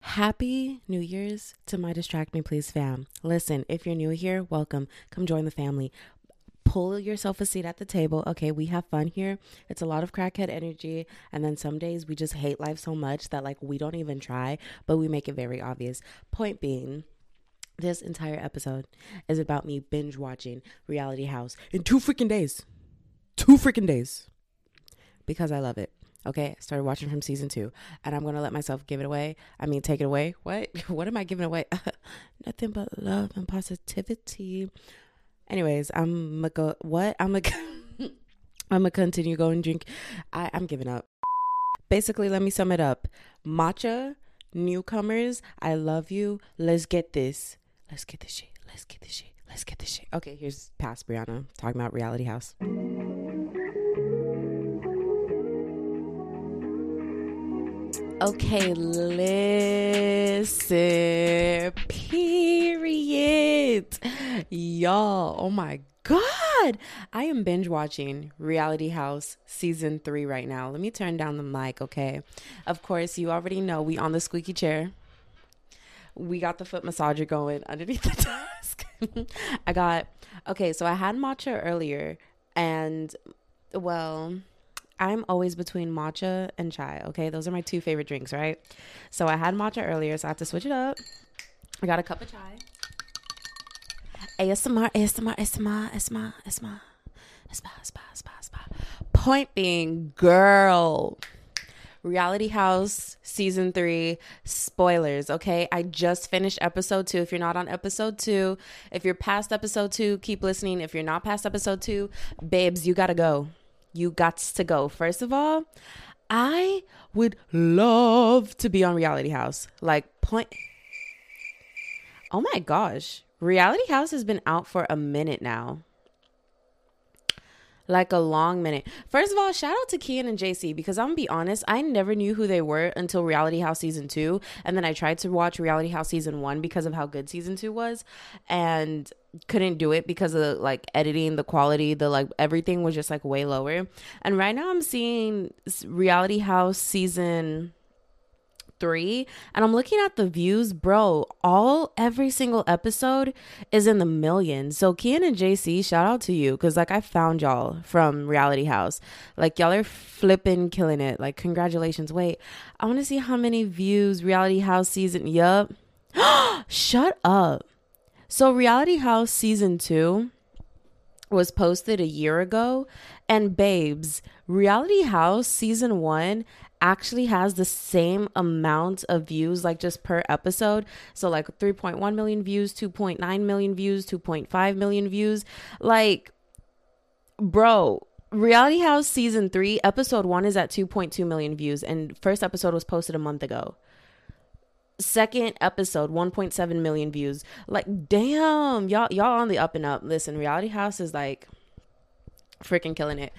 Happy New Year's to my Distract Me Please fam. Listen, if you're new here, welcome. Come join the family. Pull yourself a seat at the table. Okay, we have fun here. It's a lot of crackhead energy. And then some days we just hate life so much that, like, we don't even try, but we make it very obvious. Point being, this entire episode is about me binge watching Reality House in two freaking days. Two freaking days. Because I love it. Okay, I started watching from season two, and I'm gonna let myself give it away. I mean, take it away. What? What am I giving away? Nothing but love and positivity. Anyways, I'm gonna go. What? I'm gonna. I'm gonna continue going drink. I, I'm giving up. Basically, let me sum it up. Matcha newcomers, I love you. Let's get this. Let's get this shit. Let's get this shit. Let's get this shit. Okay, here's past Brianna talking about Reality House. Okay, listen. Period. Y'all, oh my God. I am binge watching Reality House season three right now. Let me turn down the mic, okay? Of course, you already know we on the squeaky chair. We got the foot massager going underneath the desk. I got, okay, so I had matcha earlier and, well, I'm always between matcha and chai. Okay, those are my two favorite drinks, right? So I had matcha earlier, so I have to switch it up. I got a cup of chai. ASMR, ASMR, ASMR, ASMR, ASMR, ASMR, ASMR, ASMR. Point being, girl. Reality House season three spoilers. Okay, I just finished episode two. If you're not on episode two, if you're past episode two, keep listening. If you're not past episode two, babes, you gotta go you got to go. First of all, I would love to be on Reality House. Like, point. Oh my gosh. Reality House has been out for a minute now. Like a long minute. First of all, shout out to Kian and JC because I'm gonna be honest, I never knew who they were until Reality House season two. And then I tried to watch Reality House season one because of how good season two was. And couldn't do it because of like editing the quality the like everything was just like way lower. And right now i'm seeing reality house season three and i'm looking at the views bro. All every single episode is in the millions. So kian and jc shout out to you because like i found y'all from reality house. Like y'all are flipping killing it. Like congratulations. Wait i want to see how many views reality house season yup. Shut up so, Reality House season two was posted a year ago, and babes, Reality House season one actually has the same amount of views, like just per episode. So, like 3.1 million views, 2.9 million views, 2.5 million views. Like, bro, Reality House season three, episode one is at 2.2 million views, and first episode was posted a month ago second episode 1.7 million views. Like damn y'all y'all on the up and up. Listen reality house is like freaking killing it.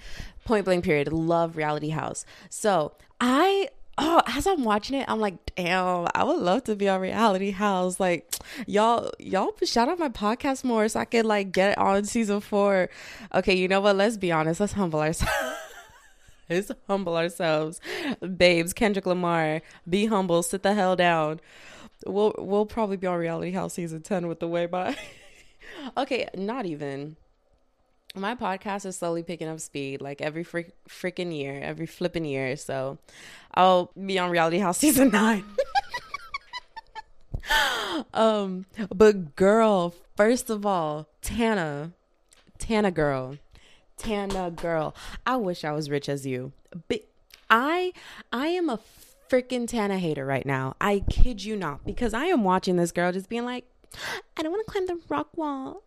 Point blank period. Love reality house. So i oh as i'm watching it i'm like damn i would love to be on reality house. Like y'all y'all shout out my podcast more so i could like get on season four. Okay you know what? Let's be honest. Let's humble ourselves Let's humble ourselves. Babes, Kendrick Lamar, be humble, sit the hell down. We'll we'll probably be on Reality House season 10 with the way by. okay, not even. My podcast is slowly picking up speed like every fr- freaking year, every flipping year. So I'll be on Reality House season 9. um, but girl, first of all, Tana, Tana girl Tana girl. I wish I was rich as you. But I I am a freaking Tana hater right now. I kid you not because I am watching this girl just being like, I don't want to climb the rock wall.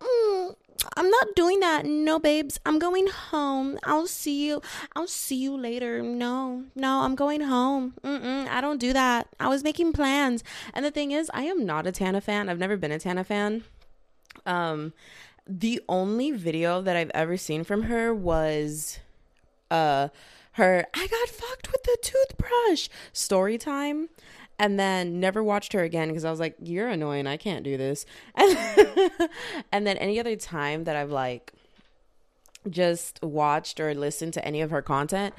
Mm, I'm not doing that. No, babes. I'm going home. I'll see you. I'll see you later. No, no, I'm going home. Mm-mm, I don't do that. I was making plans. And the thing is, I am not a Tana fan. I've never been a Tana fan. Um, the only video that I've ever seen from her was uh her I got fucked with the toothbrush story time and then never watched her again because I was like, You're annoying. I can't do this. And, and then any other time that I've like just watched or listened to any of her content.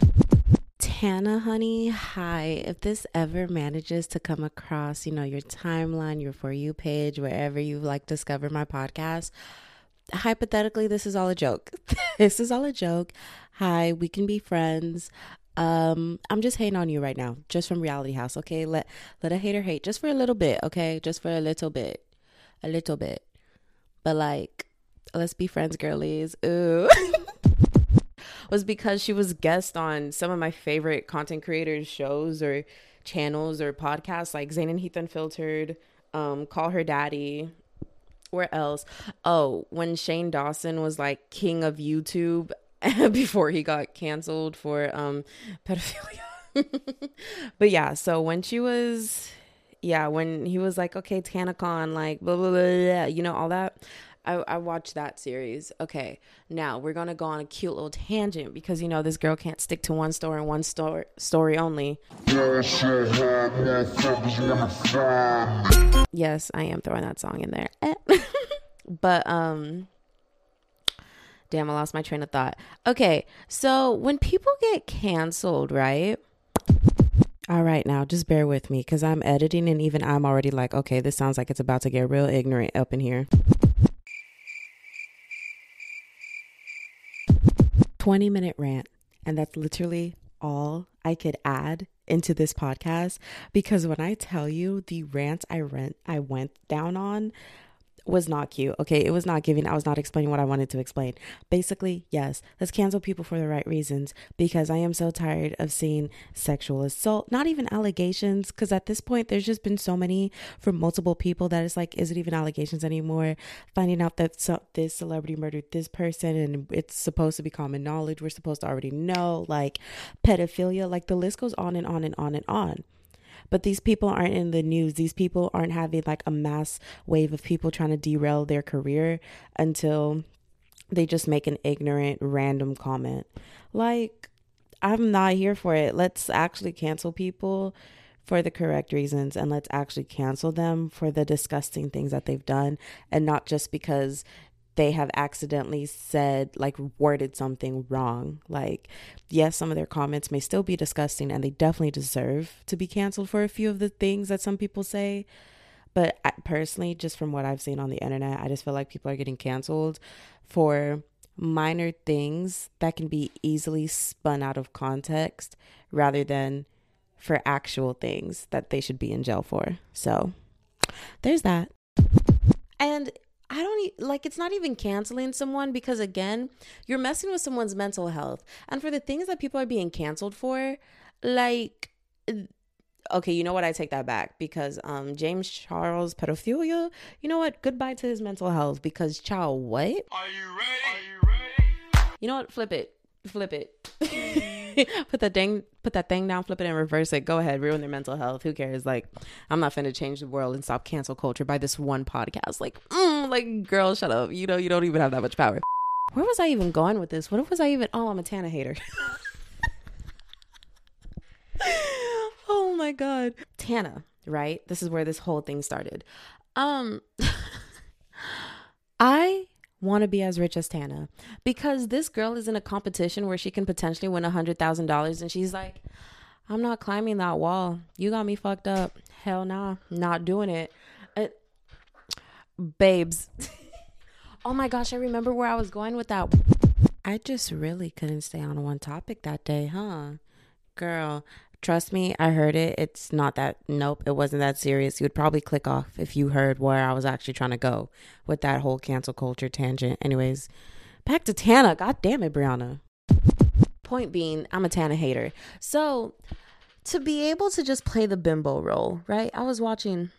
Tana, honey, hi. If this ever manages to come across, you know, your timeline, your For You page, wherever you've like discover my podcast, hypothetically, this is all a joke. this is all a joke. Hi, we can be friends. Um, I'm just hating on you right now, just from Reality House. Okay, let let a hater hate just for a little bit. Okay, just for a little bit, a little bit. But like, let's be friends, girlies. Ooh. was because she was guest on some of my favorite content creators shows or channels or podcasts like Zane and Heath Unfiltered, um, Call Her Daddy, where else? Oh, when Shane Dawson was like king of YouTube before he got canceled for um pedophilia. but yeah, so when she was yeah, when he was like, okay, TanaCon, like blah, blah, blah, blah, you know, all that. I, I watched that series. Okay, now we're gonna go on a cute little tangent because you know this girl can't stick to one story and one story story only. Yes, I am throwing that song in there. but um damn, I lost my train of thought. Okay, so when people get canceled, right? All right, now just bear with me because I'm editing and even I'm already like, okay, this sounds like it's about to get real ignorant up in here. 20 minute rant, and that's literally all I could add into this podcast because when I tell you the rant I rent I went down on was not cute. Okay, it was not giving. I was not explaining what I wanted to explain. Basically, yes, let's cancel people for the right reasons because I am so tired of seeing sexual assault, not even allegations, because at this point, there's just been so many from multiple people that it's like, is it even allegations anymore? Finding out that so, this celebrity murdered this person and it's supposed to be common knowledge. We're supposed to already know, like pedophilia, like the list goes on and on and on and on. But these people aren't in the news. These people aren't having like a mass wave of people trying to derail their career until they just make an ignorant, random comment. Like, I'm not here for it. Let's actually cancel people for the correct reasons and let's actually cancel them for the disgusting things that they've done and not just because they have accidentally said like worded something wrong. Like, yes, some of their comments may still be disgusting and they definitely deserve to be canceled for a few of the things that some people say. But I, personally, just from what I've seen on the internet, I just feel like people are getting canceled for minor things that can be easily spun out of context rather than for actual things that they should be in jail for. So there's that. And I don't like it's not even canceling someone because again, you're messing with someone's mental health. And for the things that people are being canceled for, like okay, you know what? I take that back because um James Charles pedophilia, you know what? Goodbye to his mental health because child, what? Are you ready? Are you ready? You know what? Flip it. Flip it. put that thing put that thing down, flip it and reverse it. Go ahead, ruin their mental health. Who cares? Like, I'm not finna change the world and stop cancel culture by this one podcast. Like, mm, like, girl, shut up. You know, you don't even have that much power. Where was I even going with this? What was I even? Oh, I'm a Tana hater. oh my god, Tana. Right. This is where this whole thing started. Um, I want to be as rich as Tana because this girl is in a competition where she can potentially win a hundred thousand dollars and she's like, I'm not climbing that wall. You got me fucked up. Hell nah, not doing it. Babes. oh my gosh, I remember where I was going with that. I just really couldn't stay on one topic that day, huh? Girl, Trust me, I heard it. It's not that, nope, it wasn't that serious. You would probably click off if you heard where I was actually trying to go with that whole cancel culture tangent. Anyways, back to Tana. God damn it, Brianna. Point being, I'm a Tana hater. So, to be able to just play the bimbo role, right? I was watching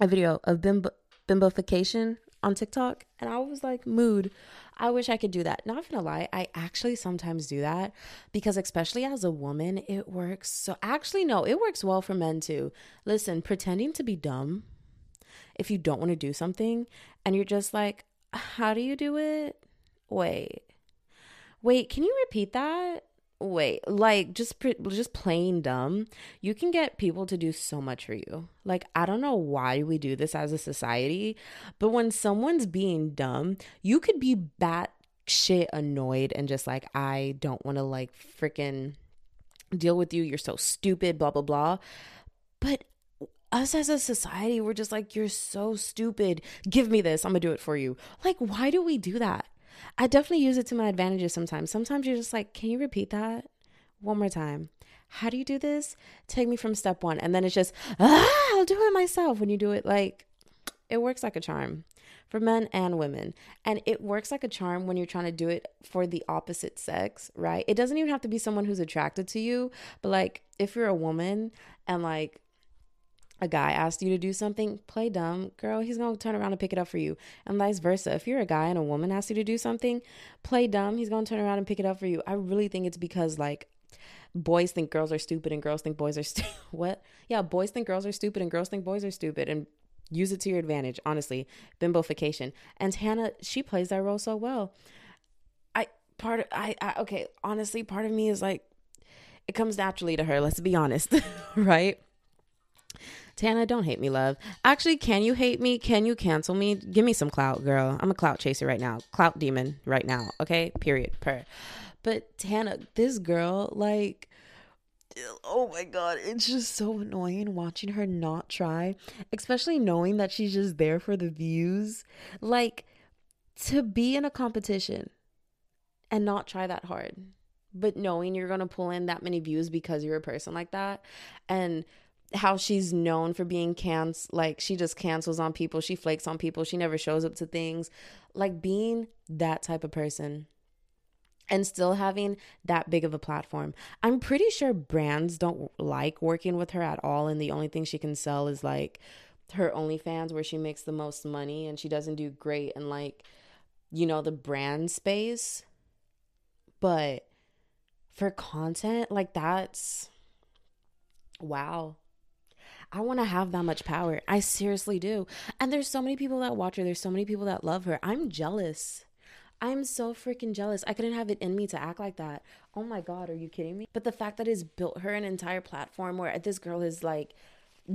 a video of bimbo, bimbofication on TikTok. And I was like, mood. I wish I could do that. Not gonna lie, I actually sometimes do that because, especially as a woman, it works. So, actually, no, it works well for men too. Listen, pretending to be dumb if you don't want to do something and you're just like, how do you do it? Wait, wait, can you repeat that? Wait like just just plain dumb you can get people to do so much for you. Like i don't know why we do this as a society but when someone's being dumb you could be bat shit annoyed and just like i don't want to like freaking deal with you you're so stupid blah blah blah. But us as a society we're just like you're so stupid. Give me this i'm gonna do it for you. Like why do we do that I definitely use it to my advantages sometimes. Sometimes you're just like, can you repeat that one more time? How do you do this? Take me from step one. And then it's just, ah, I'll do it myself. When you do it, like, it works like a charm for men and women. And it works like a charm when you're trying to do it for the opposite sex, right? It doesn't even have to be someone who's attracted to you, but like if you're a woman and like a guy asks you to do something, play dumb, girl, he's gonna turn around and pick it up for you. And vice versa. If you're a guy and a woman asks you to do something, play dumb, he's gonna turn around and pick it up for you. I really think it's because like boys think girls are stupid and girls think boys are stupid. what? Yeah, boys think girls are stupid and girls think boys are stupid and use it to your advantage, honestly. Bimbofication. And Hannah, she plays that role so well. I part of I, I okay, honestly, part of me is like it comes naturally to her, let's be honest, right? Tana, don't hate me, love. Actually, can you hate me? Can you cancel me? Give me some clout, girl. I'm a clout chaser right now. Clout demon right now. Okay? Period. Per. But Tana, this girl, like, oh my god, it's just so annoying watching her not try, especially knowing that she's just there for the views. Like, to be in a competition and not try that hard, but knowing you're gonna pull in that many views because you're a person like that, and how she's known for being cans like she just cancels on people she flakes on people she never shows up to things. Like being that type of person and still having that big of a platform. I'm pretty sure brands don't like working with her at all and the only thing she can sell is like her OnlyFans where she makes the most money and she doesn't do great in like you know the brand space. But for content like that's wow I want to have that much power. I seriously do. And there's so many people that watch her. There's so many people that love her. I'm jealous. I'm so freaking jealous. I couldn't have it in me to act like that. Oh my God, are you kidding me? But the fact that it's built her an entire platform where this girl is like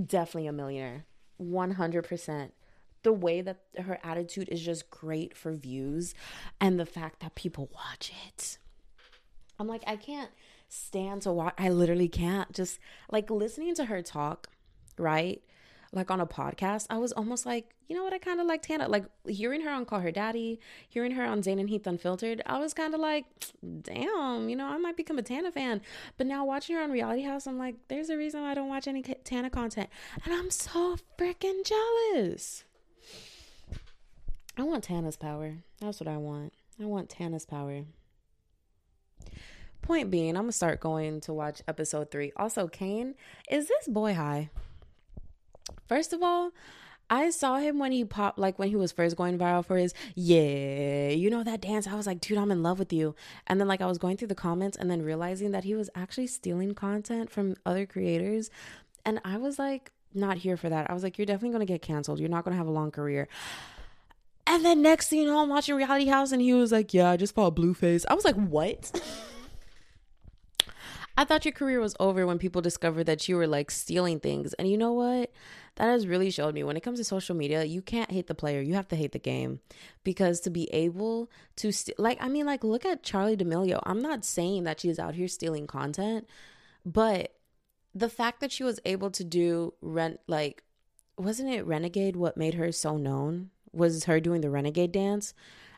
definitely a millionaire. 100%. The way that her attitude is just great for views and the fact that people watch it. I'm like, I can't stand to watch. I literally can't. Just like listening to her talk right? Like on a podcast, I was almost like, you know what? I kind of liked Tana. Like hearing her on Call Her Daddy, hearing her on Zane and Heath Unfiltered, I was kind of like, damn, you know, I might become a Tana fan. But now watching her on Reality House, I'm like, there's a reason I don't watch any Tana content. And I'm so freaking jealous. I want Tana's power. That's what I want. I want Tana's power. Point being, I'm gonna start going to watch episode three. Also, Kane, is this boy high? First of all, I saw him when he popped, like when he was first going viral for his, yeah, you know that dance. I was like, dude, I'm in love with you. And then, like, I was going through the comments and then realizing that he was actually stealing content from other creators. And I was like, not here for that. I was like, you're definitely going to get canceled. You're not going to have a long career. And then next thing you know, I'm watching Reality House and he was like, yeah, I just fought Blueface. I was like, what? I thought your career was over when people discovered that you were like stealing things. And you know what? That has really showed me when it comes to social media, you can't hate the player, you have to hate the game. Because to be able to, st- like, I mean, like, look at Charlie D'Amelio. I'm not saying that she's out here stealing content, but the fact that she was able to do rent, like, wasn't it Renegade what made her so known? Was her doing the Renegade dance?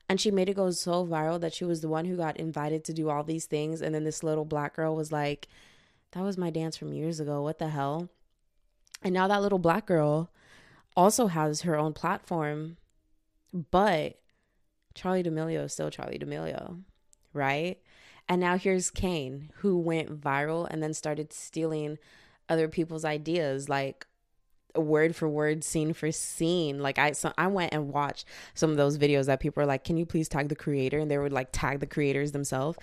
And she made it go so viral that she was the one who got invited to do all these things. And then this little black girl was like, that was my dance from years ago. What the hell? And now that little black girl also has her own platform, but Charlie D'Amelio is still Charlie D'Amelio, right? And now here's Kane, who went viral and then started stealing other people's ideas. Like, word for word, scene for scene. Like I, so I went and watched some of those videos that people are like, "Can you please tag the creator?" And they would like tag the creators themselves.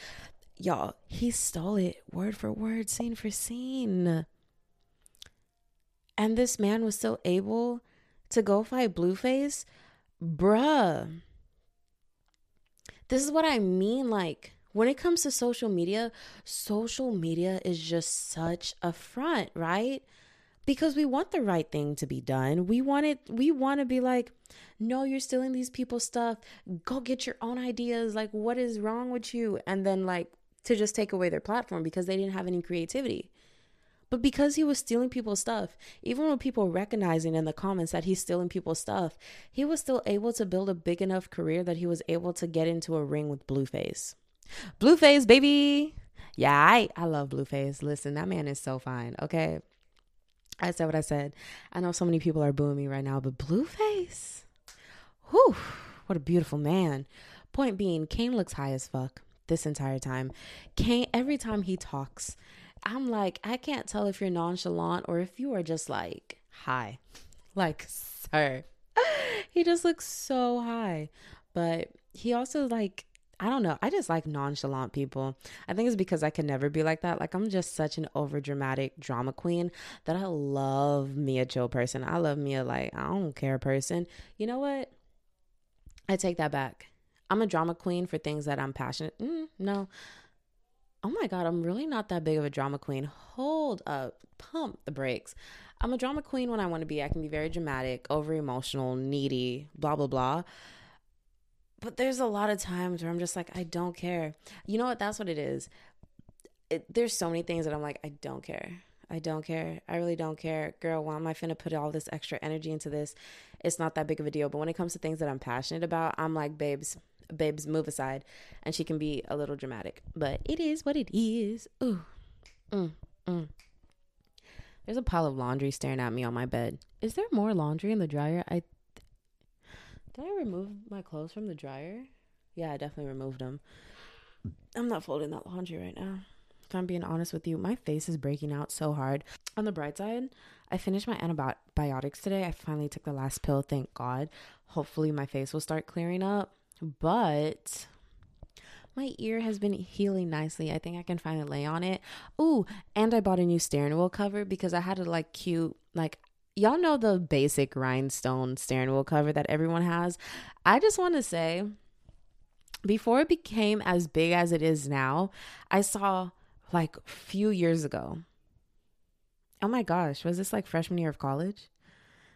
Y'all, he stole it word for word, scene for scene. And this man was still able to go fight Blueface, bruh. This is what I mean. Like when it comes to social media, social media is just such a front, right? Because we want the right thing to be done. We want it we want to be like, "No, you're stealing these people's stuff. Go get your own ideas. Like what is wrong with you?" And then like to just take away their platform because they didn't have any creativity. But because he was stealing people's stuff, even when people recognizing in the comments that he's stealing people's stuff, he was still able to build a big enough career that he was able to get into a ring with Blueface. Blueface, baby. Yeah, I, I love Blueface. Listen, that man is so fine. Okay. I said what I said. I know so many people are booing me right now, but Blueface, whew, what a beautiful man. Point being, Kane looks high as fuck this entire time. Kane, every time he talks, I'm like, I can't tell if you're nonchalant or if you are just like high. Like, sir. he just looks so high. But he also like I don't know. I just like nonchalant people. I think it's because I can never be like that. Like I'm just such an over dramatic drama queen that I love me a chill person. I love me a like I don't care person. You know what? I take that back. I'm a drama queen for things that I'm passionate. Mm, no. Oh my god, I'm really not that big of a drama queen. Hold up. Pump the brakes. I'm a drama queen when I want to be. I can be very dramatic, over emotional, needy, blah blah blah but there's a lot of times where I'm just like, I don't care. You know what? That's what it is. It, there's so many things that I'm like, I don't care. I don't care. I really don't care. Girl, why am I finna put all this extra energy into this? It's not that big of a deal. But when it comes to things that I'm passionate about, I'm like, babes, babes, move aside. And she can be a little dramatic. But it is what it is. Ooh. Mm, mm. There's a pile of laundry staring at me on my bed. Is there more laundry in the dryer? I did I remove my clothes from the dryer? Yeah, I definitely removed them. I'm not folding that laundry right now. If I'm being honest with you, my face is breaking out so hard. On the bright side, I finished my antibiotics today. I finally took the last pill, thank God. Hopefully, my face will start clearing up. But my ear has been healing nicely. I think I can finally lay on it. Ooh, and I bought a new steering wheel cover because I had a like cute like y'all know the basic rhinestone steering wheel cover that everyone has. I just want to say, before it became as big as it is now, I saw like a few years ago. Oh my gosh, was this like freshman year of college?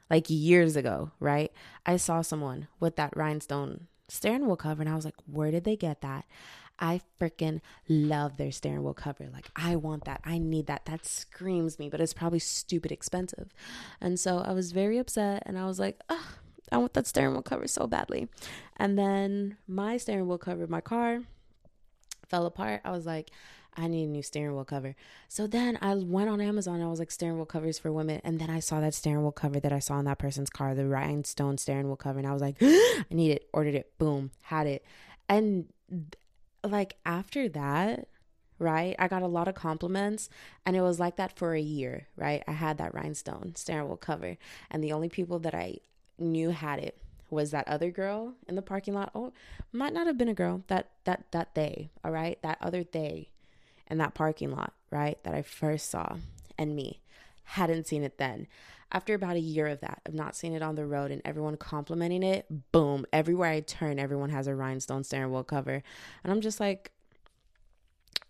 Like years ago, right? I saw someone with that rhinestone steering wheel cover and I was like, where did they get that? I freaking love their steering wheel cover. Like, I want that. I need that. That screams me, but it's probably stupid expensive. And so I was very upset and I was like, oh, I want that steering wheel cover so badly. And then my steering wheel cover, my car fell apart. I was like, I need a new steering wheel cover. So then I went on Amazon. I was like, steering wheel covers for women. And then I saw that steering wheel cover that I saw in that person's car, the rhinestone steering wheel cover. And I was like, I need it. Ordered it. Boom. Had it. And like after that, right? I got a lot of compliments and it was like that for a year, right? I had that rhinestone steering wheel cover and the only people that I knew had it was that other girl in the parking lot. Oh, might not have been a girl. That that that day, all right? That other day in that parking lot, right? That I first saw and me hadn't seen it then. After about a year of that, of not seeing it on the road and everyone complimenting it, boom, everywhere I turn, everyone has a rhinestone steering wheel cover. And I'm just like,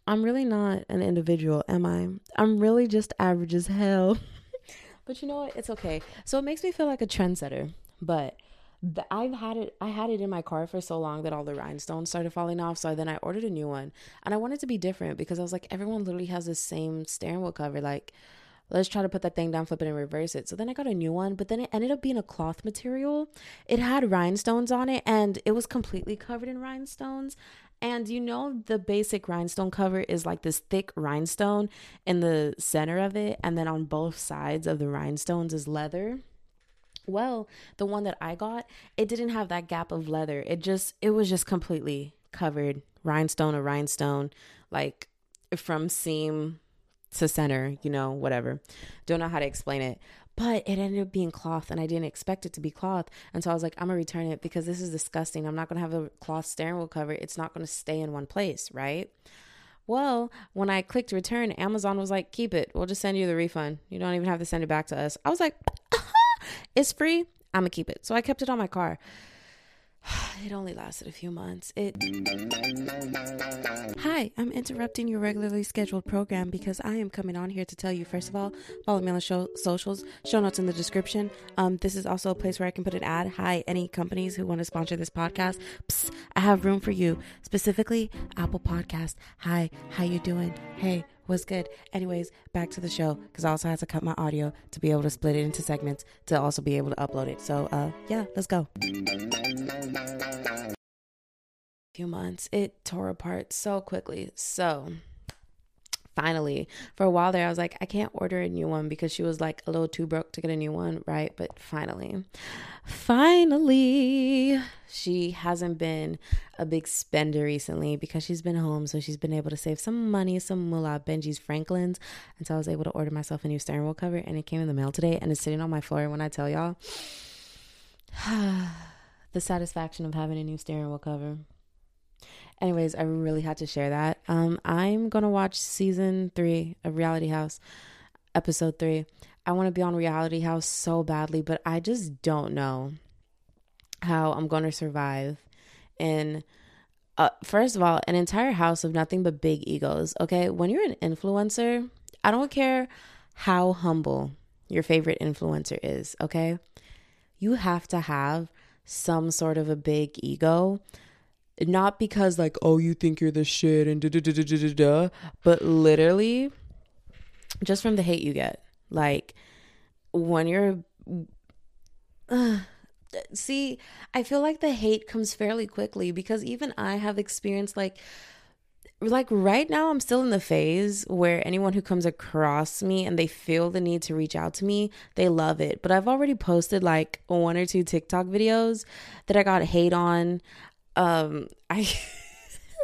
I'm really not an individual, am I? I'm really just average as hell. but you know what? It's okay. So it makes me feel like a trendsetter. But I've had it. I had it in my car for so long that all the rhinestones started falling off. So then I ordered a new one, and I wanted to be different because I was like, everyone literally has the same steering wheel cover. Like, let's try to put that thing down, flip it, and reverse it. So then I got a new one, but then it ended up being a cloth material. It had rhinestones on it, and it was completely covered in rhinestones. And you know, the basic rhinestone cover is like this thick rhinestone in the center of it, and then on both sides of the rhinestones is leather. Well, the one that I got, it didn't have that gap of leather. It just, it was just completely covered rhinestone to rhinestone, like from seam to center, you know, whatever. Don't know how to explain it. but it ended up being cloth and I didn't expect it to be cloth. And so I was like, I'm gonna return it because this is disgusting. I'm not gonna have a cloth steering wheel cover. It's not gonna stay in one place, right? Well, when I clicked return, Amazon was like, keep it. We'll just send you the refund. You don't even have to send it back to us. I was like, it's free. I'm gonna keep it. So I kept it on my car. It only lasted a few months. It. Hi, I'm interrupting your regularly scheduled program because I am coming on here to tell you. First of all, follow me on the show socials, show notes in the description. Um, this is also a place where I can put an ad. Hi, any companies who want to sponsor this podcast, Psst, I have room for you. Specifically, Apple Podcast. Hi, how you doing? Hey was good. Anyways, back to the show because I also had to cut my audio to be able to split it into segments to also be able to upload it. So, uh, yeah, let's go. Few months, it tore apart so quickly. So, finally, for a while there, I was like, I can't order a new one because she was like a little too broke to get a new one, right? But finally, finally, she hasn't been a big spender recently because she's been home. So she's been able to save some money, some moolah, Benji's Franklin's. And so I was able to order myself a new steering wheel cover and it came in the mail today and it's sitting on my floor. When I tell y'all, the satisfaction of having a new steering wheel cover. Anyways, I really had to share that. Um, I'm gonna watch season three of Reality House, episode three. I want to be on Reality House so badly, but I just don't know how I'm gonna survive in. Uh, first of all, an entire house of nothing but big egos. Okay, when you're an influencer, I don't care how humble your favorite influencer is. Okay, you have to have some sort of a big ego not because like oh you think you're the shit and da da da da da da, but literally just from the hate you get. Like when you're uh, see, I feel like the hate comes fairly quickly because even I have experienced like like right now I'm still in the phase where anyone who comes across me and they feel the need to reach out to me, they love it. But I've already posted like one or two TikTok videos that I got hate on um i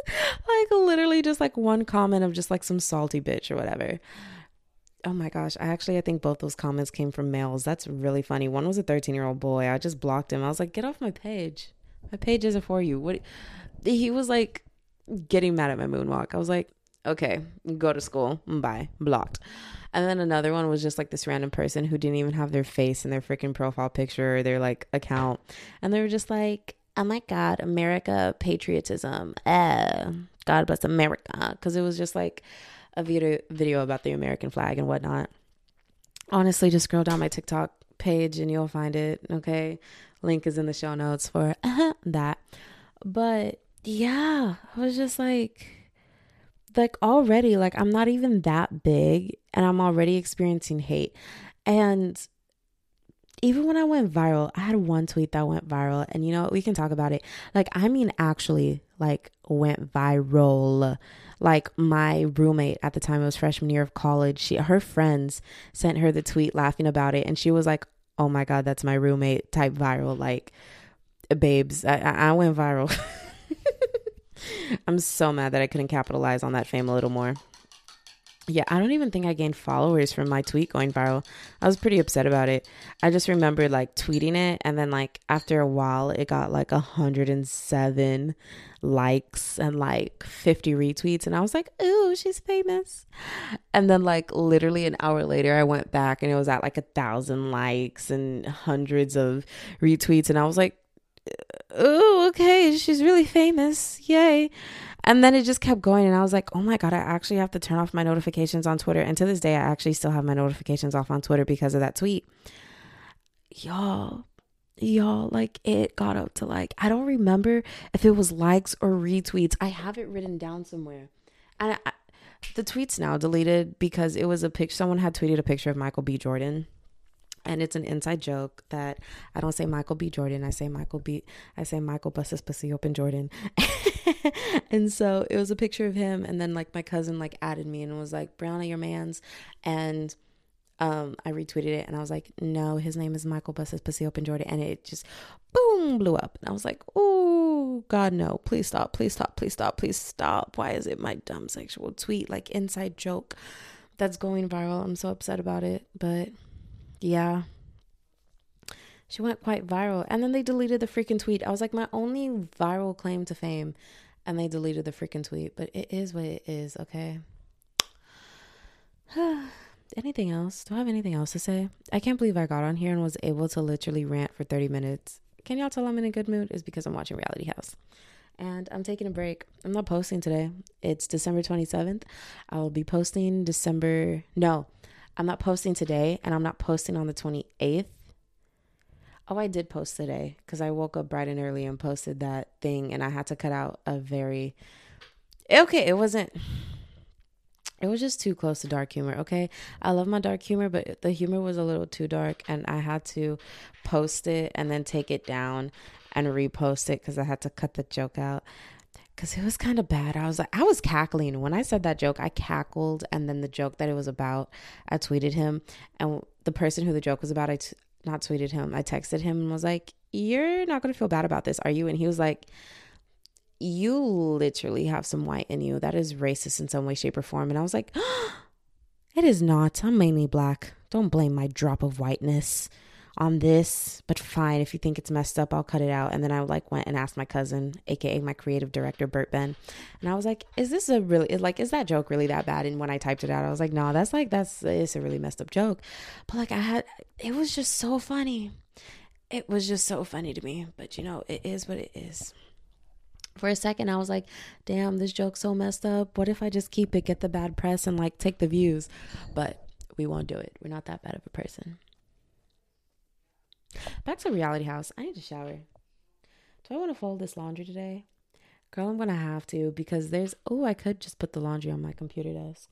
like literally just like one comment of just like some salty bitch or whatever. Oh my gosh. I actually i think both those comments came from males. That's really funny. One was a 13 year old boy. I just blocked him. I was like get off my page. My page isn't for you. What he was like getting mad at my moonwalk. I was like okay go to school. Bye. Blocked. And then another one was just like this random person who didn't even have their face in their freaking profile picture or their like account. And they were just like oh my God, America patriotism. Uh, God bless America. Because it was just like a video, video about the American flag and whatnot. Honestly, just scroll down my TikTok page and you'll find it. Okay. Link is in the show notes for that. But yeah, I was just like, like already, like I'm not even that big and I'm already experiencing hate. And even when I went viral, I had one tweet that went viral, and you know we can talk about it. Like, I mean, actually, like went viral. Like my roommate at the time, it was freshman year of college. She, her friends sent her the tweet laughing about it, and she was like, "Oh my god, that's my roommate." Type viral, like, babes, I, I went viral. I'm so mad that I couldn't capitalize on that fame a little more yeah, I don't even think I gained followers from my tweet going viral. I was pretty upset about it. I just remember like tweeting it, and then like after a while, it got like 107 likes and like 50 retweets, and I was like, "Ooh, she's famous." And then like literally an hour later, I went back and it was at like a thousand likes and hundreds of retweets, and I was like, "Ooh, okay, she's really famous, yay!" And then it just kept going. And I was like, oh my God, I actually have to turn off my notifications on Twitter. And to this day, I actually still have my notifications off on Twitter because of that tweet. Y'all, y'all, like it got up to like, I don't remember if it was likes or retweets. I have it written down somewhere. And I, the tweet's now deleted because it was a picture, someone had tweeted a picture of Michael B. Jordan and it's an inside joke that I don't say Michael B. Jordan. I say Michael B. I say Michael busts his pussy open Jordan. and so it was a picture of him, and then like my cousin like added me and was like, "Brianna, your man's," and um, I retweeted it and I was like, "No, his name is Michael busts his pussy open Jordan," and it just boom blew up, and I was like, "Oh God, no! Please stop! Please stop! Please stop! Please stop! Why is it my dumb sexual tweet like inside joke?" That's going viral. I'm so upset about it, but yeah. She went quite viral. And then they deleted the freaking tweet. I was like, my only viral claim to fame. And they deleted the freaking tweet. But it is what it is, okay? anything else? Do I have anything else to say? I can't believe I got on here and was able to literally rant for 30 minutes. Can y'all tell I'm in a good mood? Is because I'm watching Reality House. And I'm taking a break. I'm not posting today. It's December 27th. I will be posting December. No, I'm not posting today. And I'm not posting on the 28th. Oh, I did post today because I woke up bright and early and posted that thing. And I had to cut out a very. Okay, it wasn't it was just too close to dark humor. Okay. I love my dark humor, but the humor was a little too dark and I had to post it and then take it down and repost it because I had to cut the joke out because it was kind of bad. I was like, I was cackling when I said that joke. I cackled, and then the joke that it was about, I tweeted him, and the person who the joke was about, I t- not tweeted him. I texted him and was like, "You're not gonna feel bad about this, are you?" And he was like, you literally have some white in you. That is racist in some way, shape, or form. And I was like, oh, it is not. I'm mainly black. Don't blame my drop of whiteness on this, but fine. If you think it's messed up, I'll cut it out. And then I like went and asked my cousin, aka my creative director, Bert Ben, and I was like, "Is this a really like is that joke really that bad?" And when I typed it out, I was like, "No, that's like that's it's a really messed up joke," but like I had, it was just so funny. It was just so funny to me. But you know, it is what it is for a second I was like, damn, this joke's so messed up. What if I just keep it, get the bad press, and like take the views? But we won't do it. We're not that bad of a person. Back to Reality House. I need to shower. Do I want to fold this laundry today? Girl, I'm gonna have to because there's oh, I could just put the laundry on my computer desk.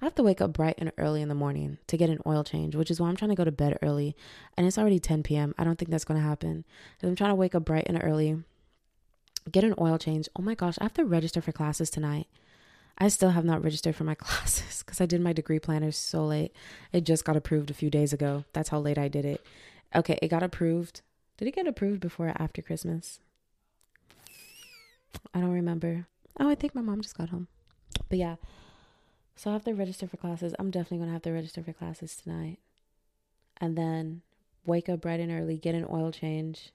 I have to wake up bright and early in the morning to get an oil change, which is why I'm trying to go to bed early. And it's already 10 p.m. I don't think that's gonna happen. I'm trying to wake up bright and early get an oil change. Oh my gosh, I have to register for classes tonight. I still have not registered for my classes because I did my degree planner so late. It just got approved a few days ago. That's how late I did it. Okay, it got approved. Did it get approved before or after Christmas? I don't remember. Oh, I think my mom just got home. But yeah, so I have to register for classes. I'm definitely going to have to register for classes tonight. And then wake up bright and early, get an oil change.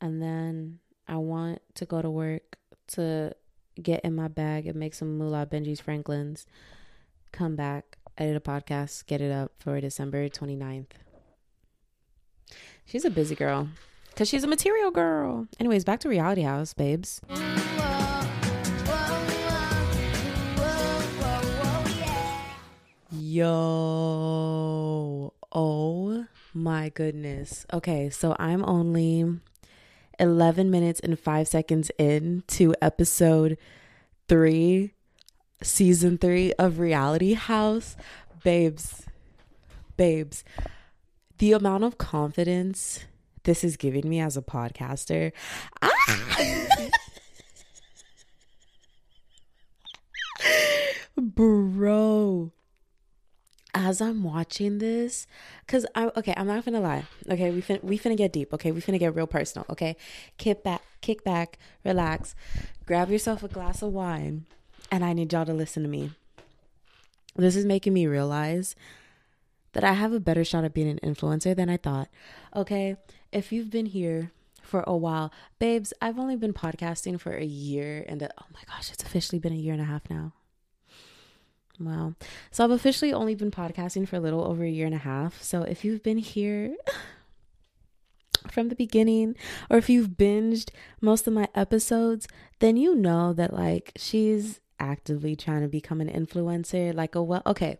And then I want to go to work to get in my bag and make some moolah Benji's Franklin's, come back, edit a podcast, get it up for December 29th. She's a busy girl because she's a material girl. Anyways, back to Reality House, babes. Yo, oh my goodness. Okay, so I'm only 11 minutes and 5 seconds in to episode 3 season 3 of Reality House babes babes the amount of confidence this is giving me as a podcaster ah! bro as I'm watching this, cause I'm okay, I'm not gonna lie. Okay, we fin we finna get deep. Okay, we finna get real personal. Okay, kick back, kick back, relax, grab yourself a glass of wine, and I need y'all to listen to me. This is making me realize that I have a better shot at being an influencer than I thought. Okay, if you've been here for a while, babes, I've only been podcasting for a year, and a, oh my gosh, it's officially been a year and a half now. Wow. So I've officially only been podcasting for a little over a year and a half. So if you've been here from the beginning or if you've binged most of my episodes, then you know that like she's actively trying to become an influencer. Like a well, okay.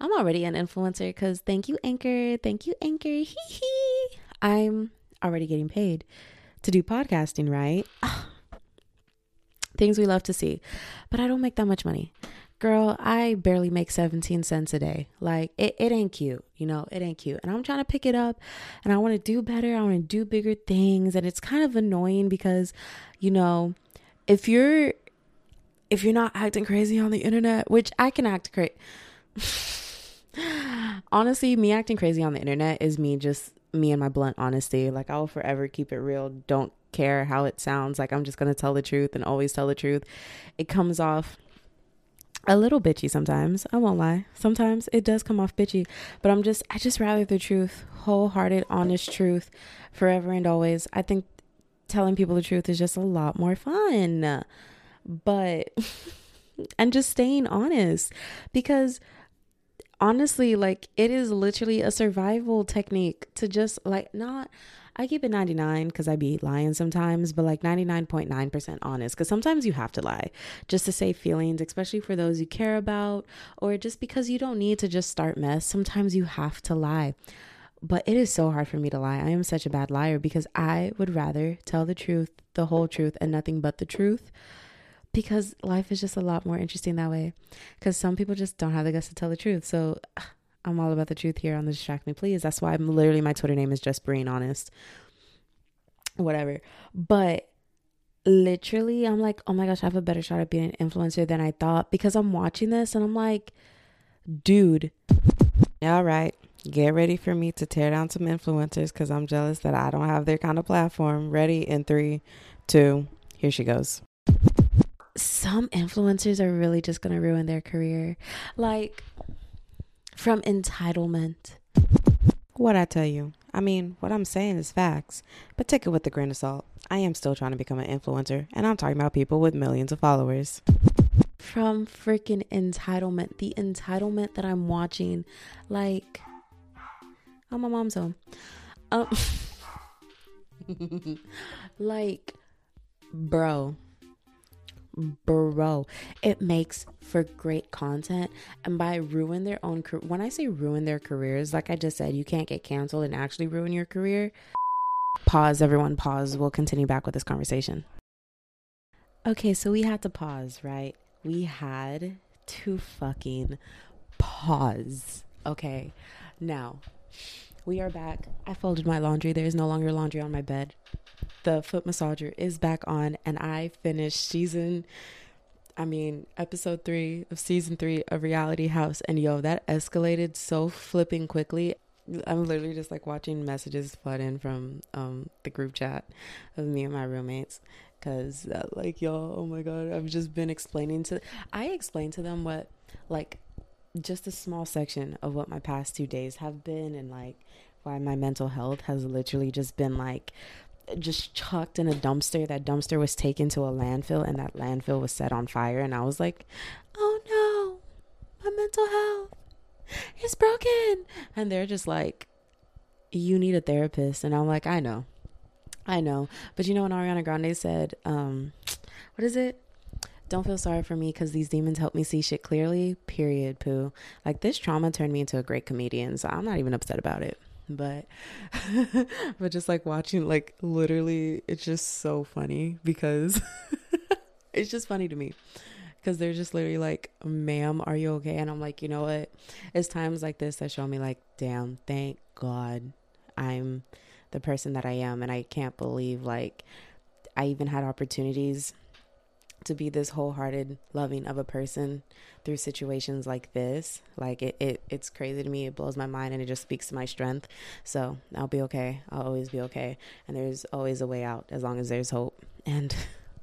I'm already an influencer because thank you, Anchor. Thank you, Anchor. Hee hee. I'm already getting paid to do podcasting, right? Things we love to see. But I don't make that much money girl, I barely make 17 cents a day. Like it, it ain't cute, you know, it ain't cute. And I'm trying to pick it up and I want to do better. I want to do bigger things. And it's kind of annoying because, you know, if you're if you're not acting crazy on the internet, which I can act crazy. Honestly, me acting crazy on the internet is me just me and my blunt honesty. Like I will forever keep it real. Don't care how it sounds. Like I'm just going to tell the truth and always tell the truth. It comes off a little bitchy sometimes. I won't lie. Sometimes it does come off bitchy, but I'm just I just rather the truth, wholehearted, honest truth, forever and always. I think telling people the truth is just a lot more fun. But and just staying honest because honestly, like it is literally a survival technique to just like not I keep it 99 because I be lying sometimes, but like 99.9% honest because sometimes you have to lie just to save feelings, especially for those you care about, or just because you don't need to just start mess. Sometimes you have to lie. But it is so hard for me to lie. I am such a bad liar because I would rather tell the truth, the whole truth, and nothing but the truth because life is just a lot more interesting that way. Because some people just don't have the guts to tell the truth. So I'm all about the truth here on the Distract Me Please. That's why I'm literally my Twitter name is just being honest. Whatever. But literally, I'm like, oh my gosh, I have a better shot at being an influencer than I thought because I'm watching this and I'm like, dude. All right. Get ready for me to tear down some influencers because I'm jealous that I don't have their kind of platform. Ready in three, two, here she goes. Some influencers are really just going to ruin their career. Like, from entitlement. What I tell you? I mean, what I'm saying is facts, but take it with a grain of salt. I am still trying to become an influencer, and I'm talking about people with millions of followers. From freaking entitlement, the entitlement that I'm watching, like, oh, my mom's home. Um, like, bro, bro it makes for great content. And by ruin their own career when i say ruin their careers like i just said you can't get canceled and actually ruin your career. Pause everyone pause. We'll continue back with this conversation. Okay so we had to pause right? We had to fucking pause. Okay now we are back. I folded my laundry. There is no longer laundry on my bed the foot massager is back on and I finished season I mean, episode three of season three of Reality House. And yo, that escalated so flipping quickly. I'm literally just like watching messages flood in from um, the group chat of me and my roommates. Cause uh, like yo, oh my god, I've just been explaining to I explained to them what like just a small section of what my past two days have been and like why my mental health has literally just been like just chucked in a dumpster. That dumpster was taken to a landfill and that landfill was set on fire. And I was like, oh no, my mental health is broken. And they're just like, you need a therapist. And I'm like, I know. I know. But you know when Ariana Grande said, um, what is it? Don't feel sorry for me because these demons help me see shit clearly. Period, poo. Like this trauma turned me into a great comedian. So I'm not even upset about it but but just like watching like literally it's just so funny because it's just funny to me. Because they're just literally like ma'am are you okay? And i'm like you know what? It's times like this that show me like damn thank god i'm the person that i am and i can't believe like i even had opportunities to be this wholehearted loving of a person through situations like this like it, it it's crazy to me it blows my mind and it just speaks to my strength so i'll be okay i'll always be okay and there's always a way out as long as there's hope and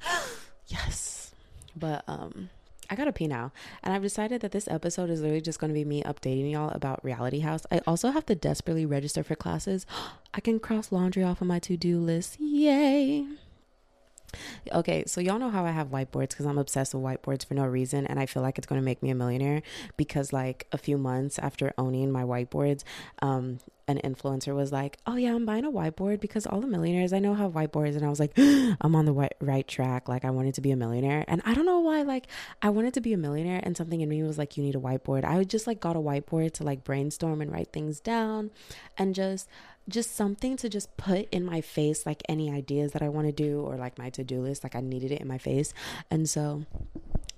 yes but um I gotta pee now. And I've decided that this episode is literally just gonna be me updating y'all about Reality House. I also have to desperately register for classes. I can cross laundry off of my to do list. Yay! Okay, so y'all know how I have whiteboards because I'm obsessed with whiteboards for no reason, and I feel like it's going to make me a millionaire because, like, a few months after owning my whiteboards, um, an influencer was like, "Oh yeah, I'm buying a whiteboard because all the millionaires I know have whiteboards," and I was like, "I'm on the right, right track." Like, I wanted to be a millionaire, and I don't know why. Like, I wanted to be a millionaire, and something in me was like, "You need a whiteboard." I just like got a whiteboard to like brainstorm and write things down, and just just something to just put in my face like any ideas that I want to do or like my to-do list like I needed it in my face and so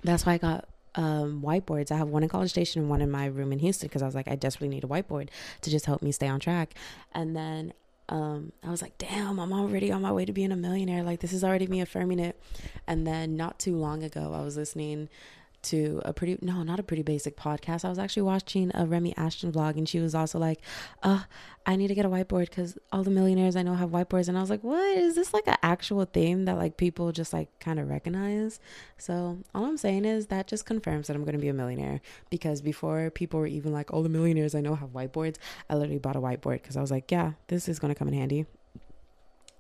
that's why I got um, whiteboards. I have one in College Station and one in my room in Houston because I was like, I desperately need a whiteboard to just help me stay on track. And then um, I was like, damn, I'm already on my way to being a millionaire. Like, this is already me affirming it. And then not too long ago, I was listening to a pretty no not a pretty basic podcast. I was actually watching a Remi Ashten vlog and she was also like uh i need to get a whiteboard because all the millionaires i know have whiteboards. And i was like what? Is this like an actual theme that like people just like kind of recognize? So all i'm saying is that just confirms that i'm going to be a millionaire because before people were even like all the millionaires i know have whiteboards i literally bought a whiteboard because i was like yeah this is going to come in handy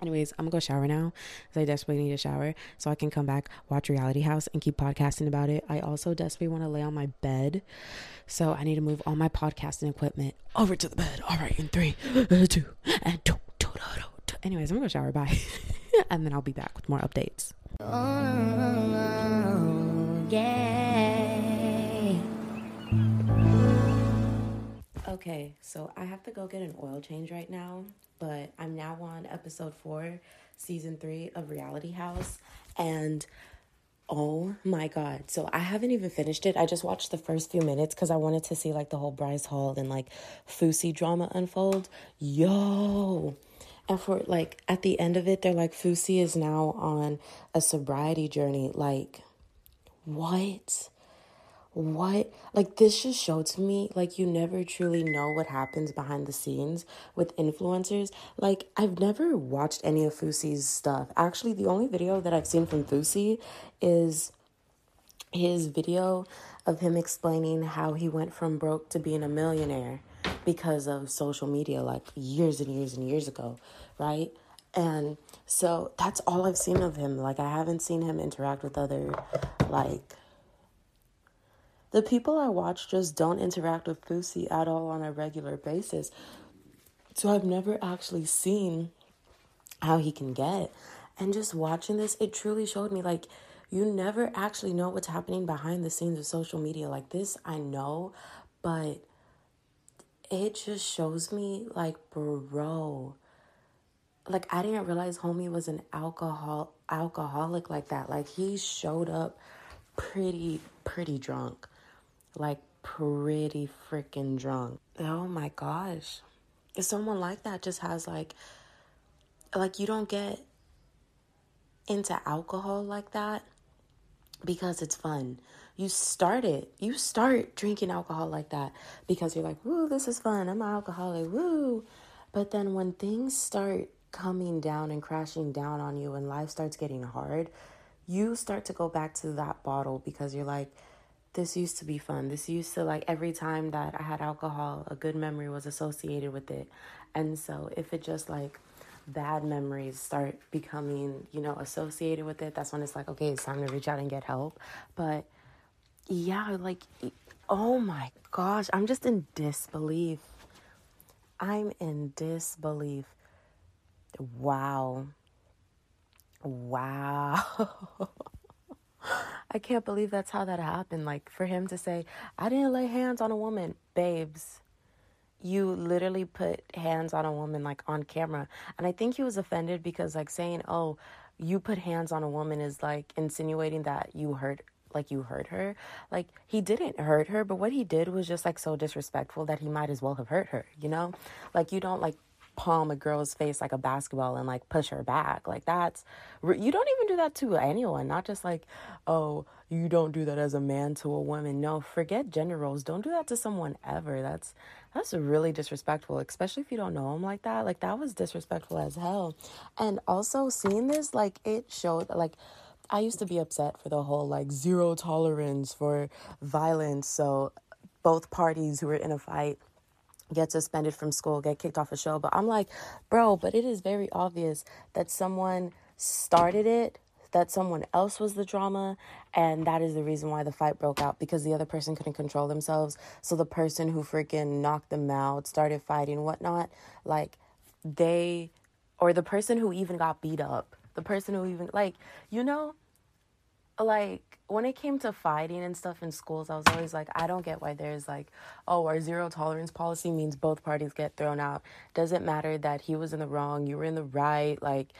Anyways, I'm gonna go shower now because I desperately need a shower so I can come back, watch Reality House, and keep podcasting about it. I also desperately want to lay on my bed, so I need to move all my podcasting equipment over to the bed. All right, in three, two, and two, two, two, two. Anyways, I'm gonna go shower. Bye, and then I'll be back with more updates. Oh, yeah. Okay, so I have to go get an oil change right now but I'm now on episode four, season three of Reality House. And oh my God. So I haven't even finished it. I just watched the first few minutes because I wanted to see like the whole Bryce Hall and like Fousey drama unfold. Yo. And for like at the end of it, they're like, Fousey is now on a sobriety journey. Like, what? What like this just showed to me like you never truly know what happens behind the scenes with influencers. Like i've never watched any of Fousey's stuff. Actually the only video that i've seen from Fousey is his video of him explaining how he went from broke to being a millionaire because of social media like years and years and years ago right? And so that's all i've seen of him. Like i haven't seen him interact with other like the people I watch just don't interact with Fousey at all on a regular basis. So I've never actually seen how he can get. And just watching this, it truly showed me like you never actually know what's happening behind the scenes of social media. Like this, I know, but it just shows me like, bro, like I didn't realize homie was an alcohol alcoholic like that. Like he showed up pretty pretty drunk like pretty freaking drunk. Oh my gosh. If someone like that just has like like you don't get into alcohol like that because it's fun. You start it. You start drinking alcohol like that because you're like, "Woo, this is fun. I'm an alcoholic. Woo." But then when things start coming down and crashing down on you and life starts getting hard, you start to go back to that bottle because you're like, this used to be fun. This used to like every time that I had alcohol, a good memory was associated with it. And so if it just like bad memories start becoming, you know, associated with it, that's when it's like, okay, it's time to reach out and get help. But yeah, like, oh my gosh, I'm just in disbelief. I'm in disbelief. Wow. Wow. I can't believe that's how that happened. Like for him to say, I didn't lay hands on a woman, babes. You literally put hands on a woman like on camera. And I think he was offended because like saying, "Oh, you put hands on a woman" is like insinuating that you hurt like you hurt her. Like he didn't hurt her, but what he did was just like so disrespectful that he might as well have hurt her, you know? Like you don't like palm a girl's face like a basketball and like push her back. Like that's you don't even do that to anyone, not just like, oh, you don't do that as a man to a woman. No, forget gender roles. Don't do that to someone ever. That's that's really disrespectful, especially if you don't know him like that. Like that was disrespectful as hell. And also seeing this like it showed like I used to be upset for the whole like zero tolerance for violence. So both parties who were in a fight get suspended from school, get kicked off a show. But I'm like, bro, but it is very obvious that someone started it, that someone else was the drama, and that is the reason why the fight broke out because the other person couldn't control themselves. So the person who freaking knocked them out started fighting, whatnot, like they, or the person who even got beat up, the person who even, like, you know, like when it came to fighting and stuff in schools, I was always like, I don't get why there's like, oh, our zero tolerance policy means both parties get thrown out. Doesn't matter that he was in the wrong, you were in the right. Like,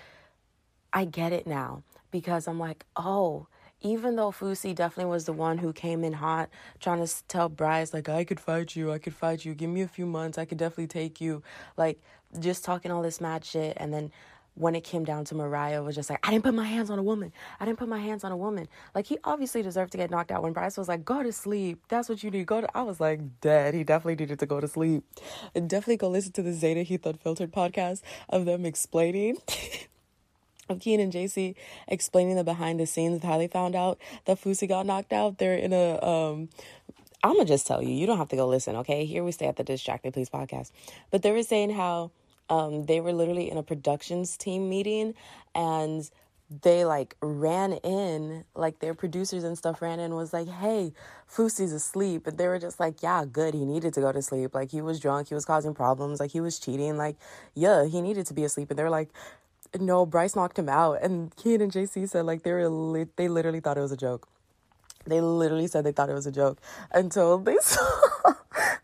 I get it now because I'm like, oh, even though Fousey definitely was the one who came in hot, trying to tell Bryce, like, I could fight you, I could fight you, give me a few months, I could definitely take you. Like, just talking all this mad shit and then when it came down to Mariah was just like, I didn't put my hands on a woman. I didn't put my hands on a woman. Like he obviously deserved to get knocked out when Bryce was like, go to sleep. That's what you need. Go to I was like, dead. He definitely needed to go to sleep. And definitely go listen to the Zeta Heath Unfiltered podcast of them explaining of Kian and JC explaining the behind the scenes of how they found out that Fousey got knocked out. They're in a um I'm gonna just tell you, you don't have to go listen, okay? Here we stay at the Distracted Please podcast. But they were saying how um they were literally in a productions team meeting and they like ran in, like their producers and stuff ran in was like, Hey, Fousey's asleep. And they were just like, Yeah, good. He needed to go to sleep. Like he was drunk, he was causing problems, like he was cheating, like, yeah, he needed to be asleep. And they were like, no, Bryce knocked him out. And Kian and JC said like they were li- they literally thought it was a joke. They literally said they thought it was a joke until they saw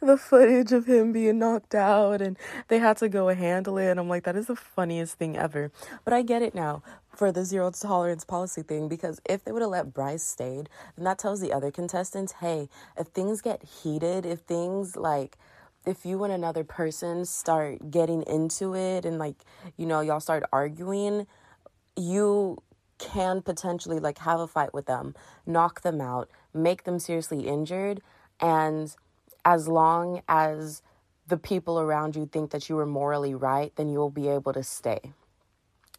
the footage of him being knocked out and they had to go handle it. And I'm like, that is the funniest thing ever. But I get it now for the zero tolerance policy thing because if they would have let Bryce stayed, then that tells the other contestants, hey, if things get heated, if things like if you and another person start getting into it and like you know y'all start arguing you can potentially like have a fight with them knock them out make them seriously injured and as long as the people around you think that you were morally right then you'll be able to stay.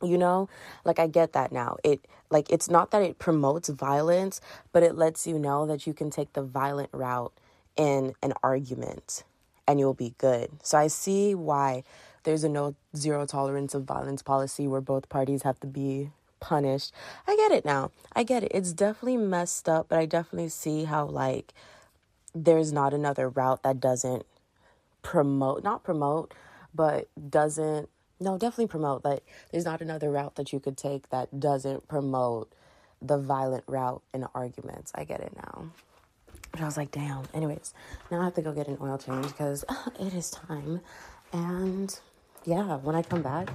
You know? Like i get that now. It like it's not that it promotes violence but it lets you know that you can take the violent route in an argument and you'll be good. So I see why there's a no zero tolerance of violence policy where both parties have to be punished. I get it now. I get it. It's definitely messed up, but I definitely see how like there's not another route that doesn't promote, not promote, but doesn't no, definitely promote, but there's not another route that you could take that doesn't promote the violent route in arguments. I get it now. But I was like, damn. Anyways, now I have to go get an oil change because it is time. And yeah, when I come back,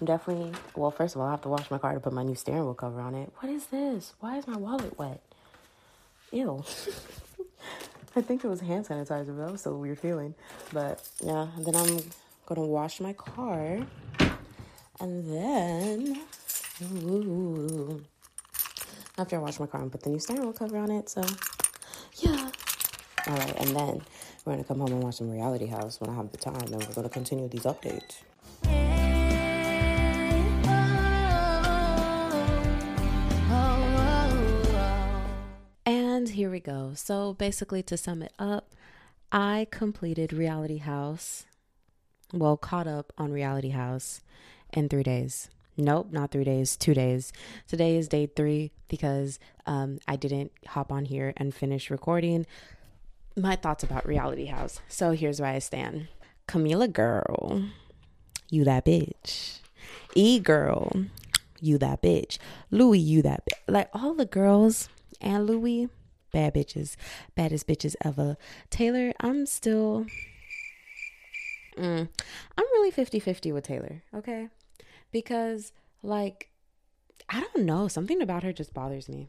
I'm definitely, well, first of all, I have to wash my car to put my new steering wheel cover on it. What is this? Why is my wallet wet? Ew. I think it was hand sanitizer, but that was so weird feeling. But yeah, then I'm gonna wash my car. And then, ooh, after I wash my car and put the new steering wheel cover on it, so yeah. All right, and then we're gonna come home and watch some Reality House when I have the time, and we're gonna continue these updates. Here we go. So basically, to sum it up, I completed Reality House, well, caught up on Reality House in three days. Nope, not three days, two days. Today is day three because um, I didn't hop on here and finish recording my thoughts about Reality House. So here's where I stand Camila girl, you that bitch. E girl, you that bitch. Louis, you that bitch. Like all the girls and Louis, bad bitches, baddest bitches ever. Taylor, I'm still. Mm, I'm really 50 50 with Taylor, okay? because like I don't know, something about her just bothers me.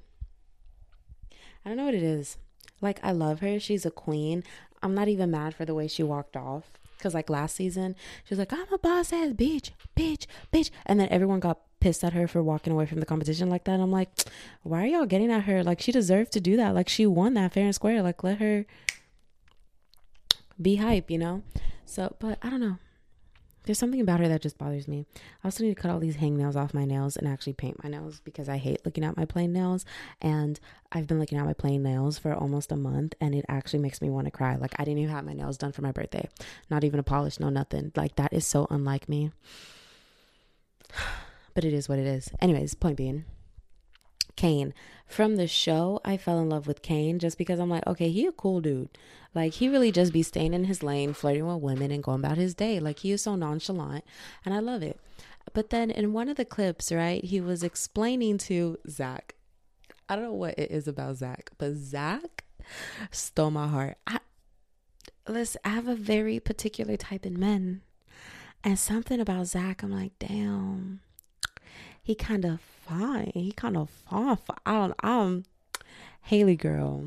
I don't know what it is. Like I love her, she's a queen. I'm not even mad for the way she walked off cuz like last season, she was like, "I'm a boss ass bitch, bitch, bitch." And then everyone got pissed at her for walking away from the competition like that. I'm like, "Why are y'all getting at her? Like she deserved to do that. Like she won that fair and square. Like let her be hype, you know?" So, but I don't know. There's something about her that just bothers me. I also need to cut all these hangnails off my nails and actually paint my nails because I hate looking at my plain nails. And I've been looking at my plain nails for almost a month and it actually makes me want to cry. Like, I didn't even have my nails done for my birthday. Not even a polish, no nothing. Like, that is so unlike me. But it is what it is. Anyways, point being. Kane. From the show, I fell in love with Kane just because I'm like, okay, he a cool dude. Like he really just be staying in his lane, flirting with women and going about his day. Like he is so nonchalant and I love it. But then in one of the clips, right, he was explaining to Zach. I don't know what it is about Zach, but Zach stole my heart. I listen, I have a very particular type in men. And something about Zach, I'm like, damn, he kind of fine. He kind of fine. I don't, I'm Haley girl.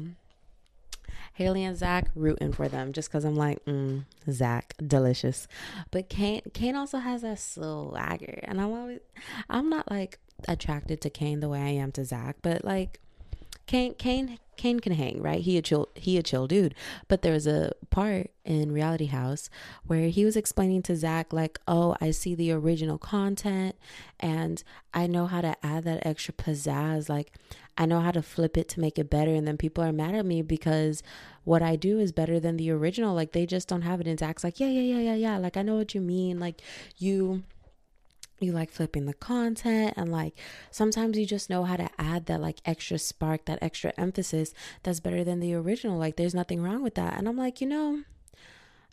Haley and Zach rooting for them just because I'm like, mm, Zach, delicious. But Kane, Kane also has that swagger, and I'm always, I'm not like attracted to Kane the way I am to Zach, but like, Kane, Kane, Kane can hang, right? He a chill, he a chill dude. But there was a part in Reality House where he was explaining to Zach, like, "Oh, I see the original content, and I know how to add that extra pizzazz. Like, I know how to flip it to make it better. And then people are mad at me because what I do is better than the original. Like, they just don't have it." And Zach's like, "Yeah, yeah, yeah, yeah, yeah. Like, I know what you mean. Like, you." You like flipping the content and like sometimes you just know how to add that like extra spark that extra emphasis that's better than the original. Like there's nothing wrong with that. And i'm like you know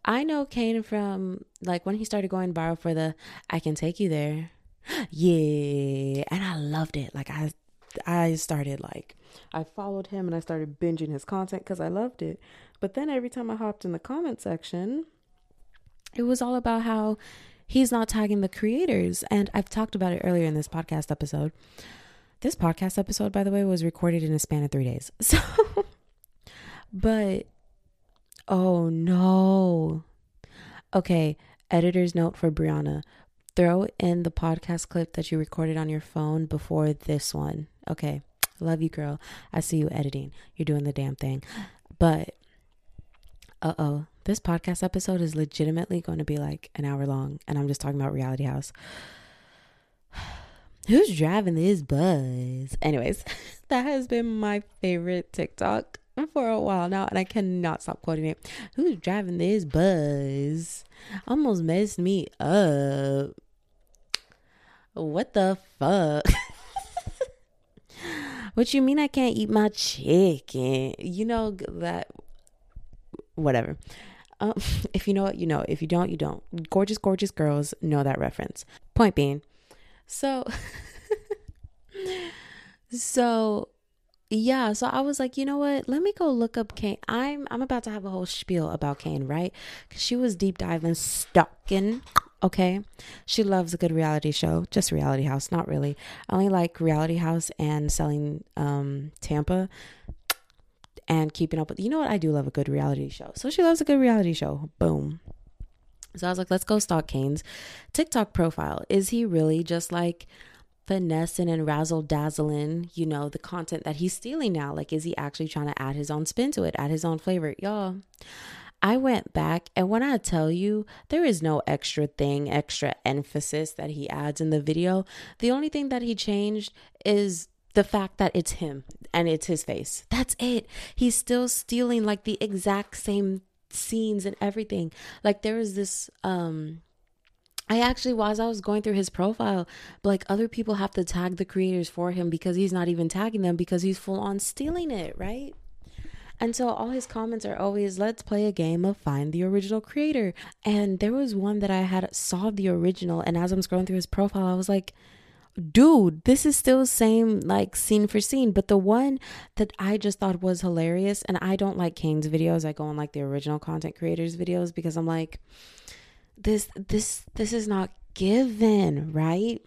i know kane from like when he started going viral for the i can take you there. Yeah. And i loved it. Like i i started like i followed him and i started binging his content because i loved it. But then every time i hopped in the comment section it was all about how he's not tagging the creators. And I've talked about it earlier in this podcast episode. This podcast episode, by the way, was recorded in a span of three days. So, but oh no. Okay, editor's note for Brianna throw in the podcast clip that you recorded on your phone before this one. Okay, love you, girl. I see you editing. You're doing the damn thing. But, uh oh, this podcast episode is legitimately going to be like an hour long, and I'm just talking about Reality House. Who's driving this buzz? Anyways, that has been my favorite TikTok for a while now, and I cannot stop quoting it. Who's driving this buzz? Almost messed me up. What the fuck? what you mean I can't eat my chicken? You know that whatever. Um, if you know it, you know. If you don't, you don't. Gorgeous, gorgeous girls know that reference. Point being, so, so, yeah. So I was like, you know what? Let me go look up Kane. I'm I'm about to have a whole spiel about Kane, right? Because she was deep diving, stalking. Okay, she loves a good reality show, just Reality House, not really. I only like Reality House and selling um Tampa and keeping up with you know what I do love a good reality show. So she loves a good reality show. Boom. So I was like, let's go stalk Kane's TikTok profile. Is he really just like finessing and razzle dazzling, you know, the content that he's stealing now? Like, is he actually trying to add his own spin to it, add his own flavor? Y'all, I went back and when I tell you there is no extra thing, extra emphasis that he adds in the video, the only thing that he changed is the fact that it's him and it's his face. That's it. He's still stealing like the exact same scenes and everything. Like there was this um I actually was I was going through his profile, like other people have to tag the creators for him because he's not even tagging them because he's full on stealing it, right? And so all his comments are always, let's play a game of find the original creator. And there was one that I had saw the original, and as I'm scrolling through his profile, I was like, dude, this is still same like scene for scene. But the one that I just thought was hilarious, and I don't like Kane's videos. I go on like the original content creators videos because I'm like, this this this is not given, right?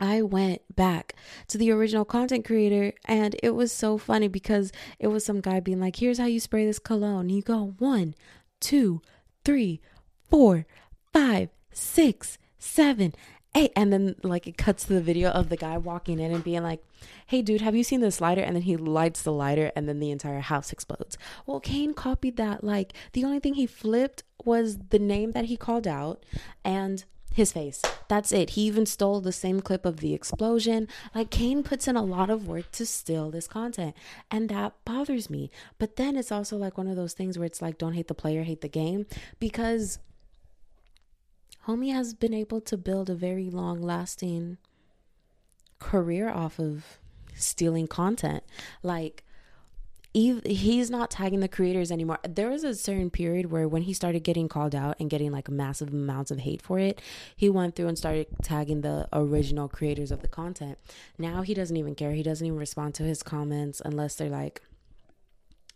I went back to the original content creator and it was so funny because it was some guy being like, here's how you spray this cologne. You go one, two, three, four, five, six, seven, hey and then like it cuts to the video of the guy walking in and being like hey dude have you seen this lighter? And then he lights the lighter and then the entire house explodes. Well kane copied that like the only thing he flipped was the name that he called out and his face. That's it. He even stole the same clip of the explosion. Like kane puts in a lot of work to steal this content and that bothers me. But then it's also like one of those things where it's like don't hate the player hate the game because homie has been able to build a very long lasting career off of stealing content. Like, he's not tagging the creators anymore. There was a certain period where when he started getting called out and getting like massive amounts of hate for it, he went through and started tagging the original creators of the content. Now he doesn't even care. He doesn't even respond to his comments unless they're like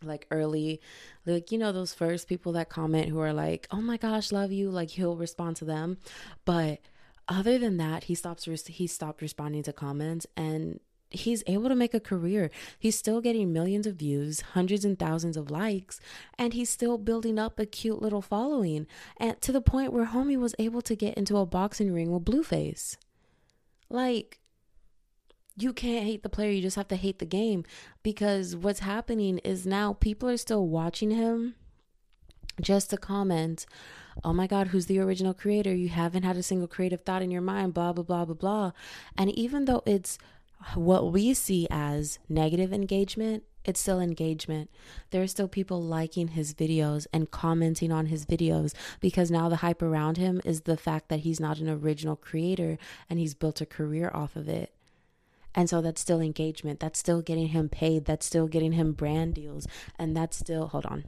like early like you know those first people that comment who are like oh my gosh love you like he'll respond to them but other than that he stops he stopped responding to comments and he's able to make a career. He's still getting millions of views, hundreds and thousands of likes, and he's still building up a cute little following. And to the point where homie was able to get into a boxing ring with Blueface. Like you can't hate the player, you just have to hate the game because what's happening is now people are still watching him just to comment, oh my God, who's the original creator? You haven't had a single creative thought in your mind, blah, blah, blah, blah, blah. And even though it's what we see as negative engagement, it's still engagement. There are still people liking his videos and commenting on his videos because now the hype around him is the fact that he's not an original creator and he's built a career off of it. And so that's still engagement. That's still getting him paid. That's still getting him brand deals. And that's still, hold on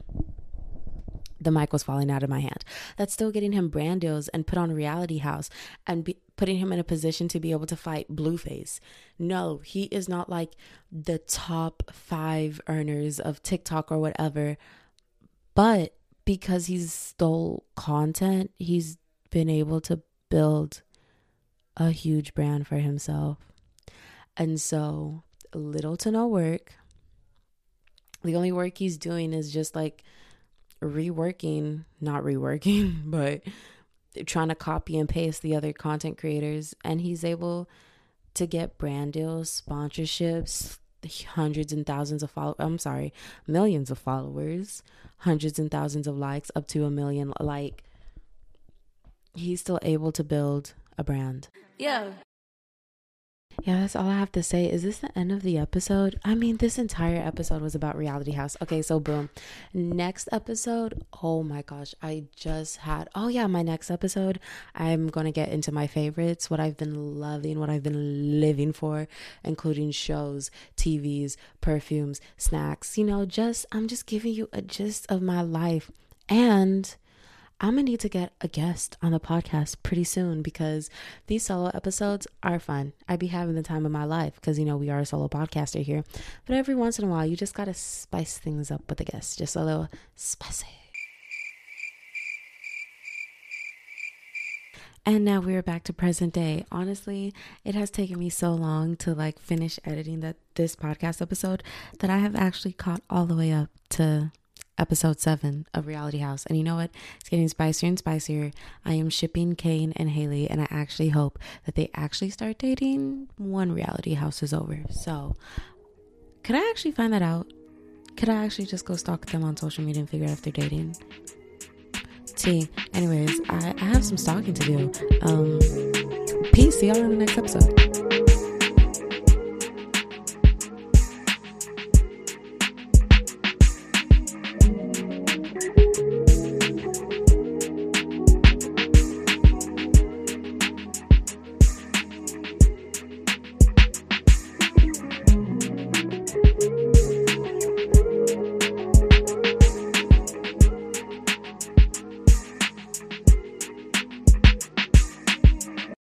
the mic was falling out of my hand. That's still getting him brand deals and put on Reality House and be, putting him in a position to be able to fight Blueface. No, he is not like the top five earners of TikTok or whatever. But because he's stole content, he's been able to build a huge brand for himself. And so, little to no work. The only work he's doing is just like reworking, not reworking, but trying to copy and paste the other content creators. And he's able to get brand deals, sponsorships, hundreds and thousands of followers. I'm sorry, millions of followers, hundreds and thousands of likes, up to a million. Like, he's still able to build a brand. Yeah. Yeah, that's all I have to say. Is this the end of the episode? I mean, this entire episode was about Reality House. Okay, so boom. Next episode, oh my gosh, I just had, oh yeah, my next episode, I'm going to get into my favorites, what I've been loving, what I've been living for, including shows, TVs, perfumes, snacks. You know, just, I'm just giving you a gist of my life. And I'm gonna need to get a guest on the podcast pretty soon because these solo episodes are fun. I'd be having the time of my life because you know we are a solo podcaster here. But every once in a while, you just gotta spice things up with a guest, just a little spicy. And now we're back to present day. Honestly, it has taken me so long to like finish editing that this podcast episode that I have actually caught all the way up to episode seven of Reality House. And you know what? It's getting spicier and spicier. I am shipping Kane and Haley, and I actually hope that they actually start dating when Reality House is over. So, could I actually find that out? Could I actually just go stalk them on social media and figure out if they're dating? See, anyways, I, I have some stalking to do. Um, peace. See y'all in the next episode.